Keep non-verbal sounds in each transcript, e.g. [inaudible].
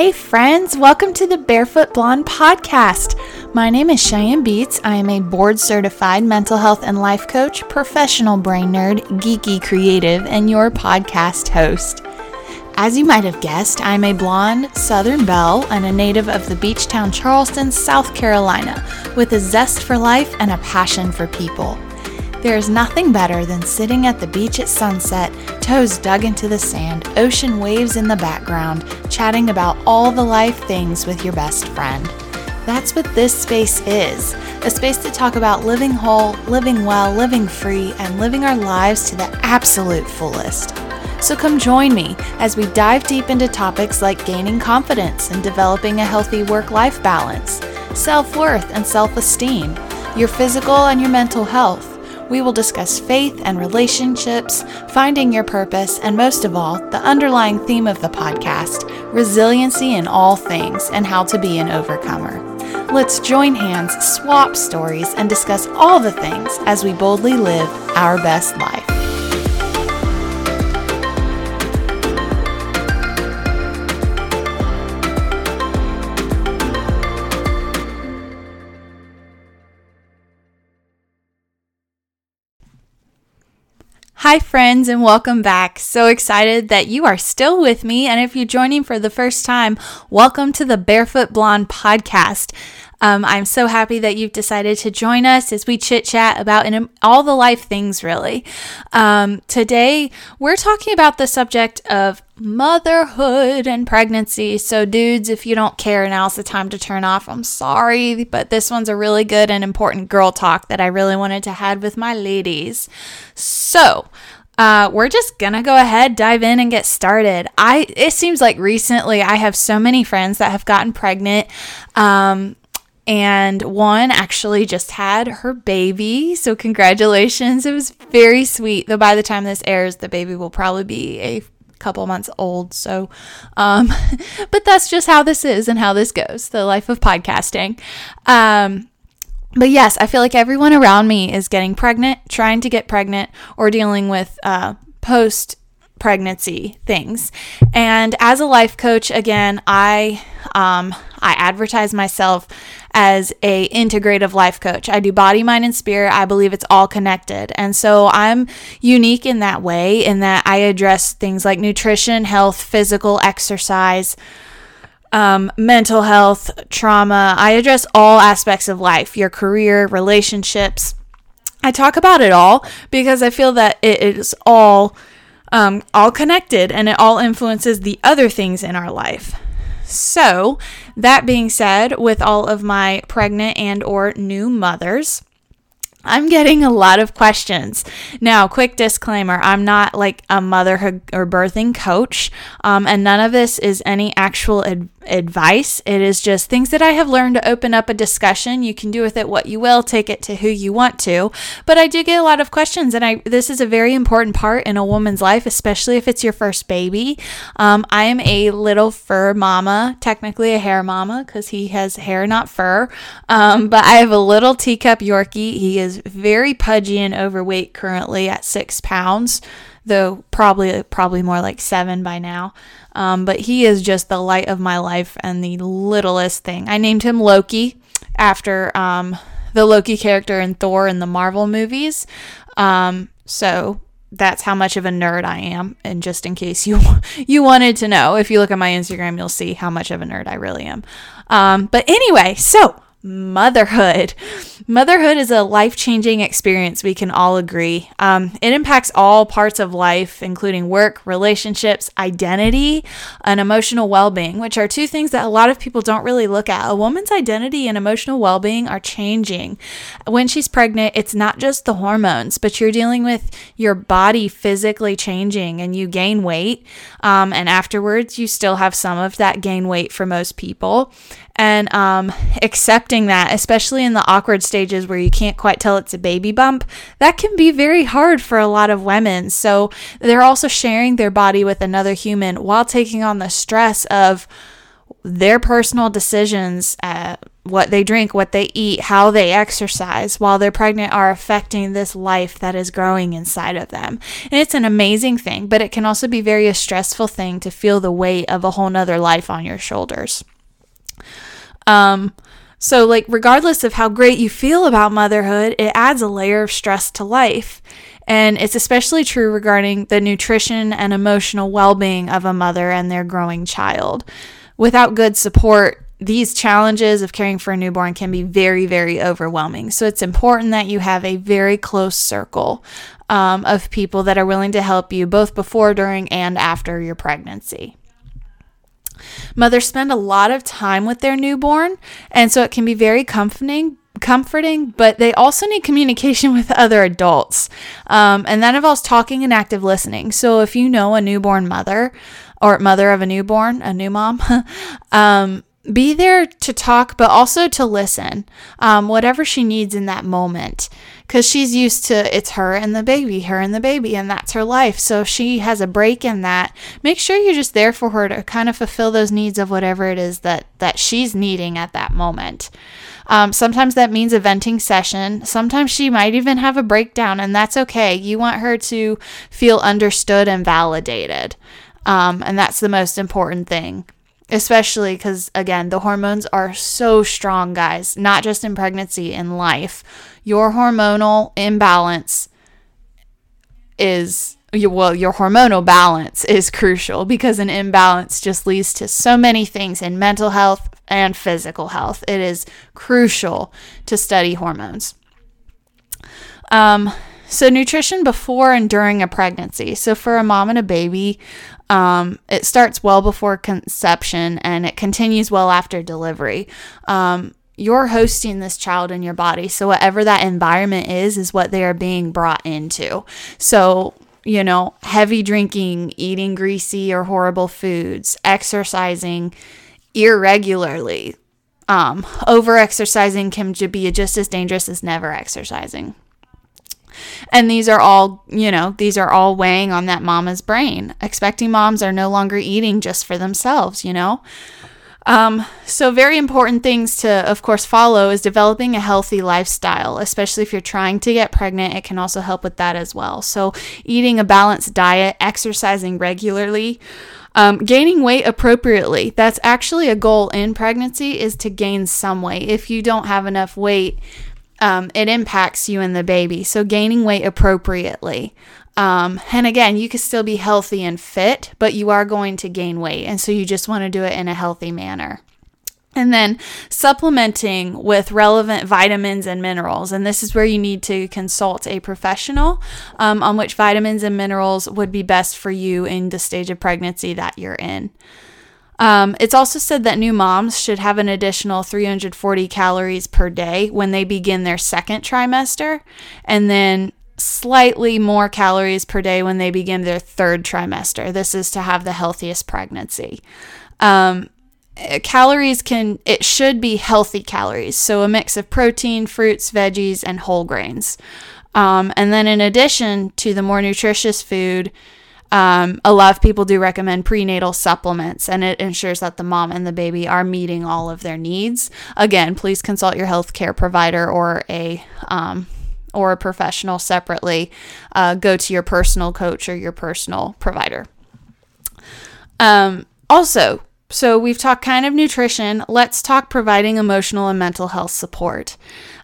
Hey, friends, welcome to the Barefoot Blonde podcast. My name is Cheyenne Beats. I am a board certified mental health and life coach, professional brain nerd, geeky creative, and your podcast host. As you might have guessed, I'm a blonde Southern belle and a native of the beach town Charleston, South Carolina, with a zest for life and a passion for people. There is nothing better than sitting at the beach at sunset, toes dug into the sand, ocean waves in the background, chatting about all the life things with your best friend. That's what this space is a space to talk about living whole, living well, living free, and living our lives to the absolute fullest. So come join me as we dive deep into topics like gaining confidence and developing a healthy work life balance, self worth and self esteem, your physical and your mental health we will discuss faith and relationships, finding your purpose, and most of all, the underlying theme of the podcast resiliency in all things and how to be an overcomer. Let's join hands, swap stories, and discuss all the things as we boldly live our best life. Hi, friends, and welcome back. So excited that you are still with me. And if you're joining for the first time, welcome to the Barefoot Blonde podcast. Um, I'm so happy that you've decided to join us as we chit chat about in, all the life things, really. Um, today, we're talking about the subject of motherhood and pregnancy. So, dudes, if you don't care, now's the time to turn off. I'm sorry, but this one's a really good and important girl talk that I really wanted to have with my ladies. So, uh, we're just gonna go ahead, dive in, and get started. I it seems like recently I have so many friends that have gotten pregnant. Um, and one actually just had her baby. So, congratulations. It was very sweet. Though, by the time this airs, the baby will probably be a couple months old. So, um, [laughs] but that's just how this is and how this goes the life of podcasting. Um, but yes, I feel like everyone around me is getting pregnant, trying to get pregnant, or dealing with uh, post pregnancy things. And as a life coach, again, I um, I advertise myself as a integrative life coach. I do body, mind, and spirit. I believe it's all connected, and so I'm unique in that way. In that I address things like nutrition, health, physical exercise. Um, mental health, trauma. I address all aspects of life, your career, relationships. I talk about it all because I feel that it is all um, all connected and it all influences the other things in our life. So, that being said, with all of my pregnant and or new mothers, I'm getting a lot of questions. Now, quick disclaimer I'm not like a motherhood or birthing coach, um, and none of this is any actual ad- advice. It is just things that I have learned to open up a discussion. You can do with it what you will, take it to who you want to. But I do get a lot of questions, and I this is a very important part in a woman's life, especially if it's your first baby. Um, I am a little fur mama, technically a hair mama because he has hair, not fur. Um, but I have a little teacup Yorkie. He is very pudgy and overweight currently at six pounds though probably probably more like seven by now. Um, but he is just the light of my life and the littlest thing. I named him Loki after um, the Loki character in Thor in the Marvel movies. Um, so that's how much of a nerd I am. And just in case you [laughs] you wanted to know, if you look at my Instagram, you'll see how much of a nerd I really am. Um, but anyway, so motherhood. Motherhood is a life changing experience, we can all agree. Um, it impacts all parts of life, including work, relationships, identity, and emotional well being, which are two things that a lot of people don't really look at. A woman's identity and emotional well being are changing. When she's pregnant, it's not just the hormones, but you're dealing with your body physically changing and you gain weight. Um, and afterwards, you still have some of that gain weight for most people and um, accepting that, especially in the awkward stages where you can't quite tell it's a baby bump, that can be very hard for a lot of women. So they're also sharing their body with another human while taking on the stress of their personal decisions, uh, what they drink, what they eat, how they exercise while they're pregnant are affecting this life that is growing inside of them. And it's an amazing thing, but it can also be very a stressful thing to feel the weight of a whole nother life on your shoulders. Um, so, like, regardless of how great you feel about motherhood, it adds a layer of stress to life. And it's especially true regarding the nutrition and emotional well being of a mother and their growing child. Without good support, these challenges of caring for a newborn can be very, very overwhelming. So it's important that you have a very close circle um, of people that are willing to help you both before, during, and after your pregnancy. Mothers spend a lot of time with their newborn, and so it can be very comforting. Comforting, but they also need communication [laughs] with other adults. Um, and that involves talking and active listening. So, if you know a newborn mother or mother of a newborn, a new mom, [laughs] um, be there to talk, but also to listen, um, whatever she needs in that moment. Because she's used to it's her and the baby, her and the baby, and that's her life. So if she has a break in that, make sure you're just there for her to kind of fulfill those needs of whatever it is that, that she's needing at that moment. Um, sometimes that means a venting session. Sometimes she might even have a breakdown, and that's okay. You want her to feel understood and validated. Um, and that's the most important thing especially because again the hormones are so strong guys not just in pregnancy in life. Your hormonal imbalance is well your hormonal balance is crucial because an imbalance just leads to so many things in mental health and physical health. It is crucial to study hormones. Um, so, nutrition before and during a pregnancy. So, for a mom and a baby, um, it starts well before conception and it continues well after delivery. Um, you're hosting this child in your body. So, whatever that environment is, is what they are being brought into. So, you know, heavy drinking, eating greasy or horrible foods, exercising irregularly, um, over exercising can be just as dangerous as never exercising. And these are all, you know, these are all weighing on that mama's brain. Expecting moms are no longer eating just for themselves, you know? Um, so, very important things to, of course, follow is developing a healthy lifestyle, especially if you're trying to get pregnant. It can also help with that as well. So, eating a balanced diet, exercising regularly, um, gaining weight appropriately. That's actually a goal in pregnancy is to gain some weight. If you don't have enough weight, um, it impacts you and the baby. So, gaining weight appropriately. Um, and again, you can still be healthy and fit, but you are going to gain weight. And so, you just want to do it in a healthy manner. And then supplementing with relevant vitamins and minerals. And this is where you need to consult a professional um, on which vitamins and minerals would be best for you in the stage of pregnancy that you're in. Um, it's also said that new moms should have an additional 340 calories per day when they begin their second trimester, and then slightly more calories per day when they begin their third trimester. This is to have the healthiest pregnancy. Um, calories can, it should be healthy calories, so a mix of protein, fruits, veggies, and whole grains. Um, and then, in addition to the more nutritious food, um, a lot of people do recommend prenatal supplements, and it ensures that the mom and the baby are meeting all of their needs. Again, please consult your healthcare provider or a um, or a professional separately. Uh, go to your personal coach or your personal provider. Um, also, so we've talked kind of nutrition. Let's talk providing emotional and mental health support.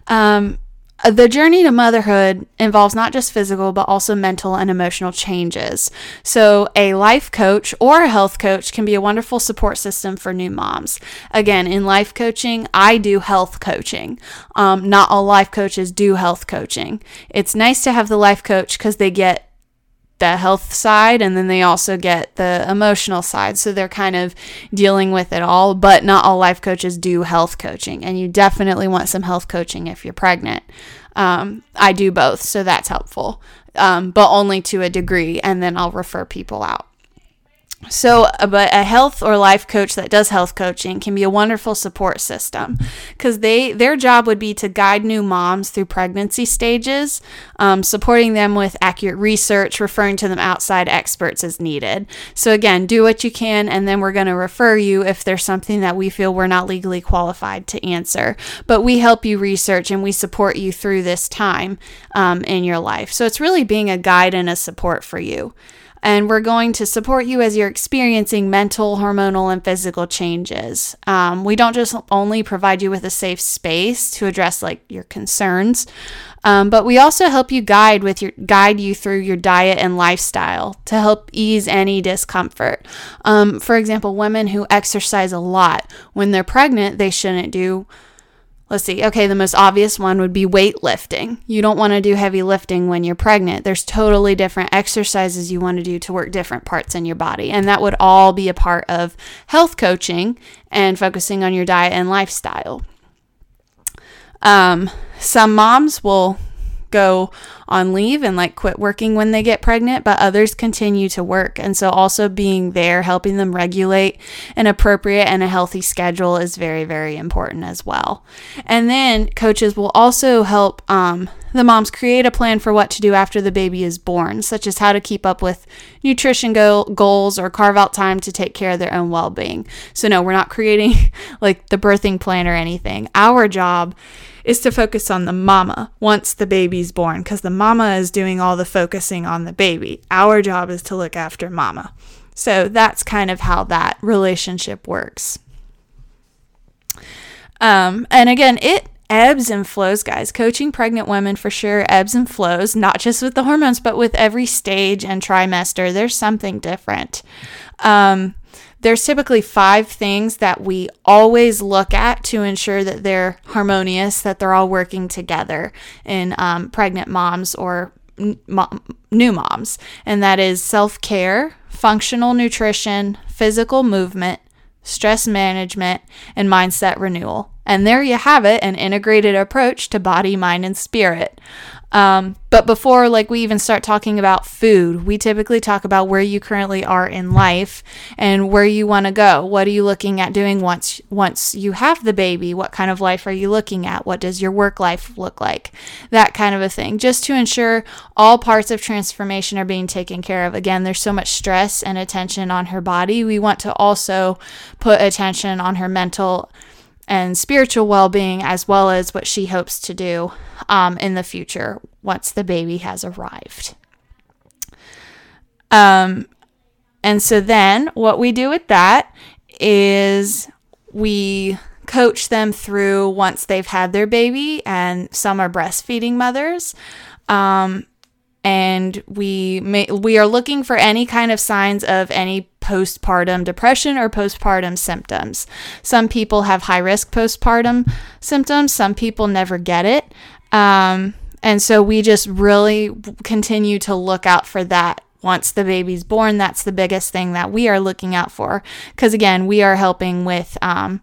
Um, the journey to motherhood involves not just physical, but also mental and emotional changes. So, a life coach or a health coach can be a wonderful support system for new moms. Again, in life coaching, I do health coaching. Um, not all life coaches do health coaching. It's nice to have the life coach because they get the health side and then they also get the emotional side. So they're kind of dealing with it all, but not all life coaches do health coaching. And you definitely want some health coaching if you're pregnant. Um, I do both, so that's helpful, um, but only to a degree, and then I'll refer people out. So, uh, but a health or life coach that does health coaching can be a wonderful support system because they their job would be to guide new moms through pregnancy stages, um, supporting them with accurate research, referring to them outside experts as needed. So again, do what you can, and then we're going to refer you if there's something that we feel we're not legally qualified to answer. But we help you research and we support you through this time um, in your life. So it's really being a guide and a support for you and we're going to support you as you're experiencing mental, hormonal, and physical changes. Um, we don't just only provide you with a safe space to address like your concerns, um, but we also help you guide with your guide you through your diet and lifestyle to help ease any discomfort. Um, for example, women who exercise a lot when they're pregnant, they shouldn't do Let's see. Okay, the most obvious one would be weightlifting. You don't want to do heavy lifting when you're pregnant. There's totally different exercises you want to do to work different parts in your body. And that would all be a part of health coaching and focusing on your diet and lifestyle. Um, some moms will go on leave and like quit working when they get pregnant, but others continue to work. And so, also being there, helping them regulate an appropriate and a healthy schedule is very, very important as well. And then, coaches will also help um, the moms create a plan for what to do after the baby is born, such as how to keep up with nutrition go- goals or carve out time to take care of their own well being. So, no, we're not creating [laughs] like the birthing plan or anything. Our job is to focus on the mama once the baby's born because the mama is doing all the focusing on the baby. Our job is to look after mama. So that's kind of how that relationship works. Um, and again, it ebbs and flows, guys. Coaching pregnant women for sure ebbs and flows, not just with the hormones, but with every stage and trimester. There's something different. Um, there's typically five things that we always look at to ensure that they're harmonious, that they're all working together in um, pregnant moms or new moms. And that is self care, functional nutrition, physical movement, stress management, and mindset renewal. And there you have it an integrated approach to body, mind, and spirit. Um, but before like we even start talking about food, we typically talk about where you currently are in life and where you want to go. What are you looking at doing once once you have the baby? What kind of life are you looking at? What does your work life look like? That kind of a thing. Just to ensure all parts of transformation are being taken care of. Again, there's so much stress and attention on her body. We want to also put attention on her mental and spiritual well being, as well as what she hopes to do um, in the future once the baby has arrived. Um, and so then what we do with that is we coach them through once they've had their baby, and some are breastfeeding mothers. Um, and we may, we are looking for any kind of signs of any postpartum depression or postpartum symptoms. Some people have high risk postpartum symptoms, some people never get it. Um, and so we just really continue to look out for that once the baby's born. That's the biggest thing that we are looking out for. Because again, we are helping with, um,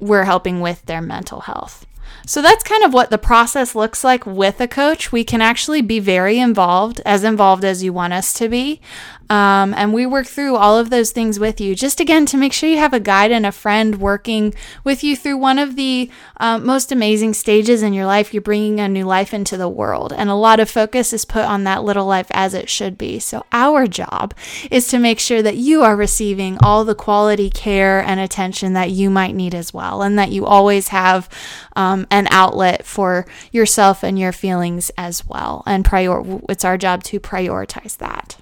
we're helping with their mental health. So that's kind of what the process looks like with a coach. We can actually be very involved, as involved as you want us to be. Um, and we work through all of those things with you, just again to make sure you have a guide and a friend working with you through one of the uh, most amazing stages in your life. You're bringing a new life into the world, and a lot of focus is put on that little life as it should be. So, our job is to make sure that you are receiving all the quality care and attention that you might need as well, and that you always have um, an outlet for yourself and your feelings as well. And prior, it's our job to prioritize that.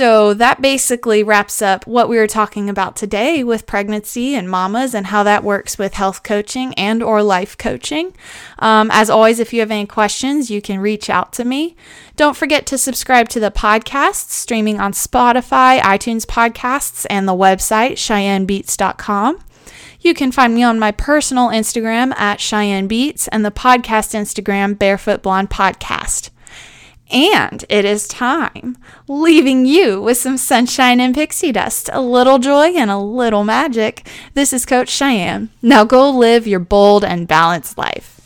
So that basically wraps up what we were talking about today with pregnancy and mamas and how that works with health coaching and or life coaching. Um, as always, if you have any questions, you can reach out to me. Don't forget to subscribe to the podcast streaming on Spotify, iTunes podcasts, and the website cheyennebeats.com. You can find me on my personal Instagram at Cheyenne Beats and the podcast Instagram Barefoot Blonde Podcast. And it is time, leaving you with some sunshine and pixie dust, a little joy and a little magic. This is Coach Cheyenne. Now go live your bold and balanced life.